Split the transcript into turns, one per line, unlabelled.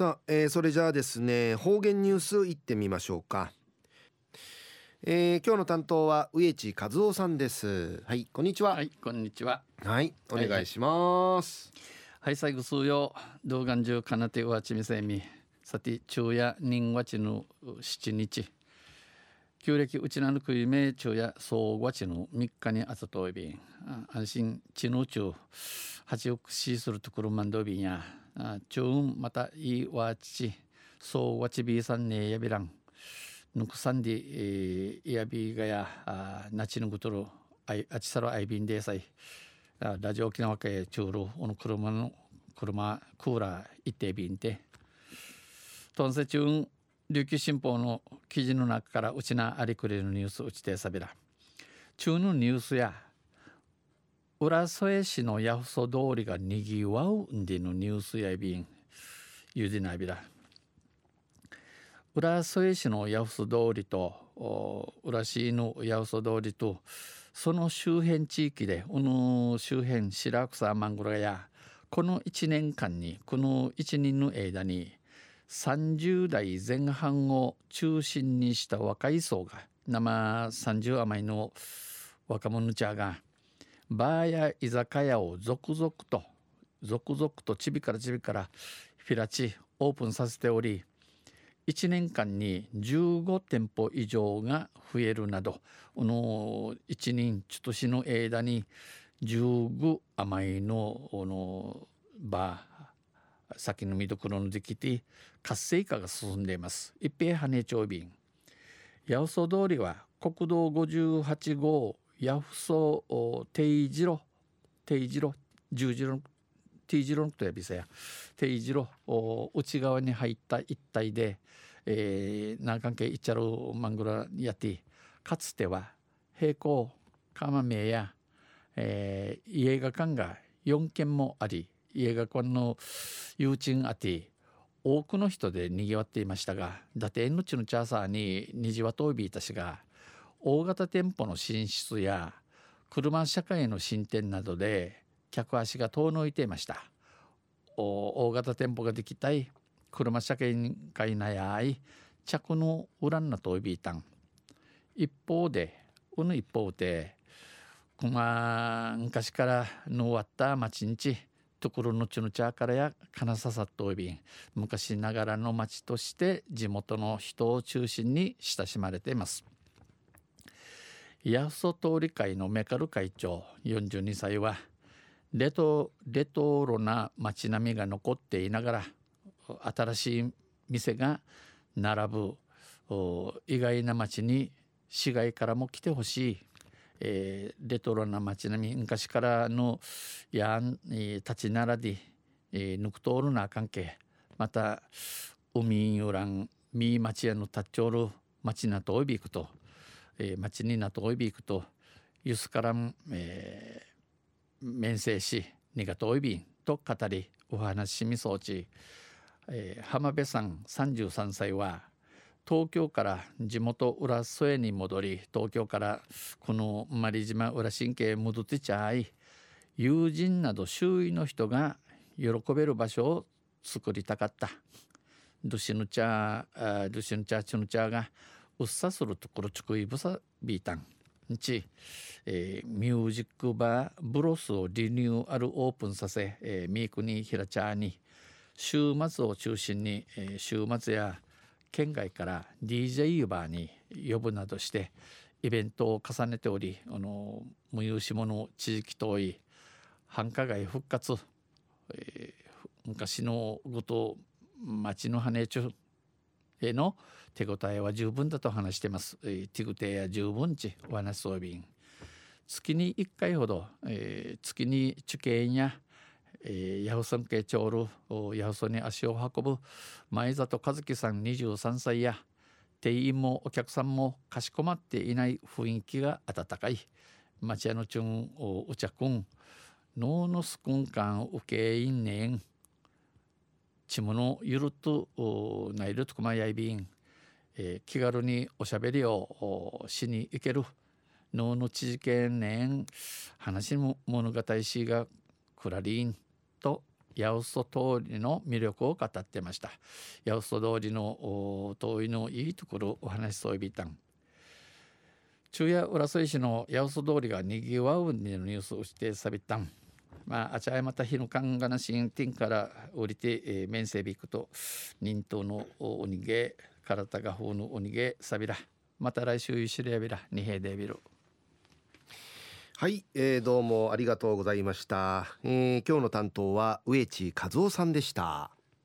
さあ、えー、それじゃあですね方言ニュースいってみましょうか、えー、今日の担当は植地和夫さんです。はいこんにちは。
はいこんにちは。
はいお願いします、
はい、最後数曜動画中かなてわちみせみ。さて昼夜人わちの七日。旧暦うちなぬくいめ昼夜総わちの三日にあたといびん。安心地の中八億しするところまんどびんや中運またいわちそうわちびさんねやびらん。ぬくさんでいやびがやなちぬぐとるああちさろあいびんでさい。ラジオ沖縄系中路おの車の車クーラー行ってびんてとんせ中琉球新報の記事の中からうちなありくれるニュースうちてさびら。中のニュースや浦添市の八細通りがにぎわうんでのニュースやびん。ゆでなびら。浦添市の八細通りと浦市の八細通りとその周辺地域でこの周辺白草マングロやこの1年間にこの1年の間に30代前半を中心にした若い層が生30余りの若者ちゃがバーや居酒屋を続々と続々とちびからちびからフィラチオープンさせており1年間に15店舗以上が増えるなどこの1年ちょっとしの間に15余りののバー先の見どころのできて活性化が進んでいます。一平羽町便。八百総通りは国道58号ヤフソテイジロテイジロ十字路テイジロと呼びせや。テイジロ内側に入った一帯で、えー、南関係イチャルマングラやってかつては平行釜名や、えー、映画館が4軒もあり映画館の誘致あって多くの人でにぎわっていましたが伊達縁のちのチャーサーに虹はとびいたしが大型店舗の進出や車社会の進展などで客足が遠のいていました。大型店舗ができたい車社会いなやい着の裏なといびいたん。一方でこの一方でま昔からの終わった町んちところのちのちゃからや金さっといびん昔ながらの町として地元の人を中心に親しまれています。八十通り会のメカル会長42歳はレトレトロな街並みが残っていながら新しい店が並ぶ意外な街に市外からも来てほしい、えー、レトロな街並み昔からのやん、えー、立ち並び、えー、ぬくとおるな関係また海ゆらんみ町屋の立ちおる町なとおびくとえー、町になとおいび行くとゆすからん、えー、面生しにがとおいびんと語りお話しみそうち、えー、浜辺さん33歳は東京から地元浦添に戻り東京からこのマリ島浦神経戻ってちゃい友人など周囲の人が喜べる場所を作りたかった。ドシヌチャー、ドシヌチャーチヌチャーがうっさするところちくいぶさビータンち、えー、ミュージックバーブロスをリニューアルオープンさせ、えー、ミークにひらちゃに。週末を中心に、えー、週末や県外から DJ バーに呼ぶなどしてイベントを重ねておりあの無有し物地域遠い繁華街復活、えー、昔のごと町の羽中への手応えは十分だと話しています。えー、ティグテや十分ちお話装備月に1回ほど、えー、月に受験や、えー、ヤフソン系長ルヤフソに足を運ぶ前里和樹さん23歳や店員もお客さんもかしこまっていない雰囲気が温かい。町屋のチュンお茶くんノーノスくんかん受けいんねん。ちむのゆるとないるとこまやいびん、えー、気軽におしゃべりをしに行ける脳の知けんねん話の物語しがクラリンと八百そ通りの魅力を語ってました。八百そ通りの通りのいいところお話しそういびたん昼夜浦添市の八百そ通りがにぎわうニュースをしてさびたん。まあ、あちゃいまた日のかんがなしんてんから降りて、えー、面せびくと、忍冬のおにげ、体がほうのおにげ、さびら。また来週ゆしれやびら、にへでびる。
はい、えー、どうもありがとうございました、えー、今日の担当は植地和夫さんでした